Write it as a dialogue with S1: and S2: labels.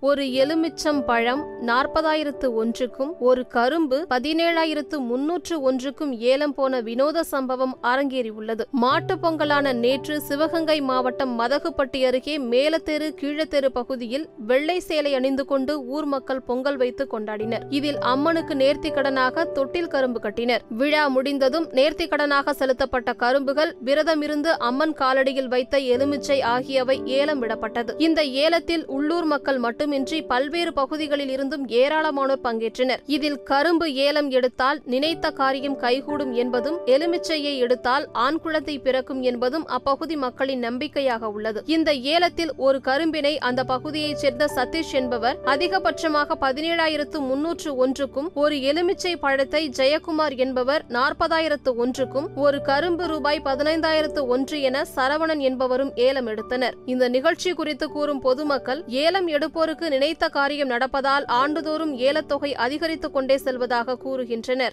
S1: ஒரு எலுமிச்சம் பழம் நாற்பதாயிரத்து ஒன்றுக்கும் ஒரு கரும்பு பதினேழாயிரத்து முன்னூற்று ஒன்றுக்கும் ஏலம் போன வினோத சம்பவம் அரங்கேறியுள்ளது. மாட்டுப் பொங்கலான நேற்று சிவகங்கை மாவட்டம் மதகுப்பட்டி அருகே மேலத்தெரு கீழத்தெரு பகுதியில் வெள்ளை சேலை அணிந்து கொண்டு ஊர் மக்கள் பொங்கல் வைத்து கொண்டாடினர். இதில் அம்மனுக்கு நேர்த்தி கடனாக தொட்டில் கரும்பு கட்டினர். விழா முடிந்ததும் நேர்த்தி கடனாக செலுத்தப்பட்ட கரும்புகள் விரதமிருந்து அம்மன் காலடியில் வைத்த எலுமிச்சை ஆகியவை ஏலம் விடப்பட்டது. இந்த ஏலத்தில் உள்ளூர் மக்கள் மட்டுமின்றி பல்வேறு பகுதிகளில் இருந்தும் ஏராளமானோர் பங்கேற்றனர். இதில் கரும்பு ஏலம் எடுத்தால் நினைத்த காரியம் கைகூடும் என்பதும் எலுமிச்சையை எடுத்தால் ஆண் குழந்தை பிறக்கும் என்பதும் அப்பகுதி மக்களின் நம்பிக்கையாக உள்ளது. இந்த ஏலத்தில் ஒரு கரும்பினை அந்த பகுதியைச் சேர்ந்த சதீஷ் என்பவர் அதிகபட்சமாக பதினேழாயிரத்து முன்னூற்று ஒன்றுக்கும் ஒரு எலுமிச்சை பழத்தை ஜெயக்குமார் என்பவர் நாற்பதாயிரத்து ஒன்றுக்கும் ஒரு கரும்பு ரூபாய் பதினைந்தாயிரத்து ஒன்று என சரவணன் என்பவரும் ஏலம் எடுத்தனர். இந்த நிகழ்ச்சி குறித்து கூறும் பொதுமக்கள் ஏலம் எடுப்போருக்கு நினைத்த காரியம் நடப்பதால் ஆண்டுதோறும் ஏலத்தொகை அதிகரித்துக் கொண்டே செல்வதாக கூறுகின்றனர்.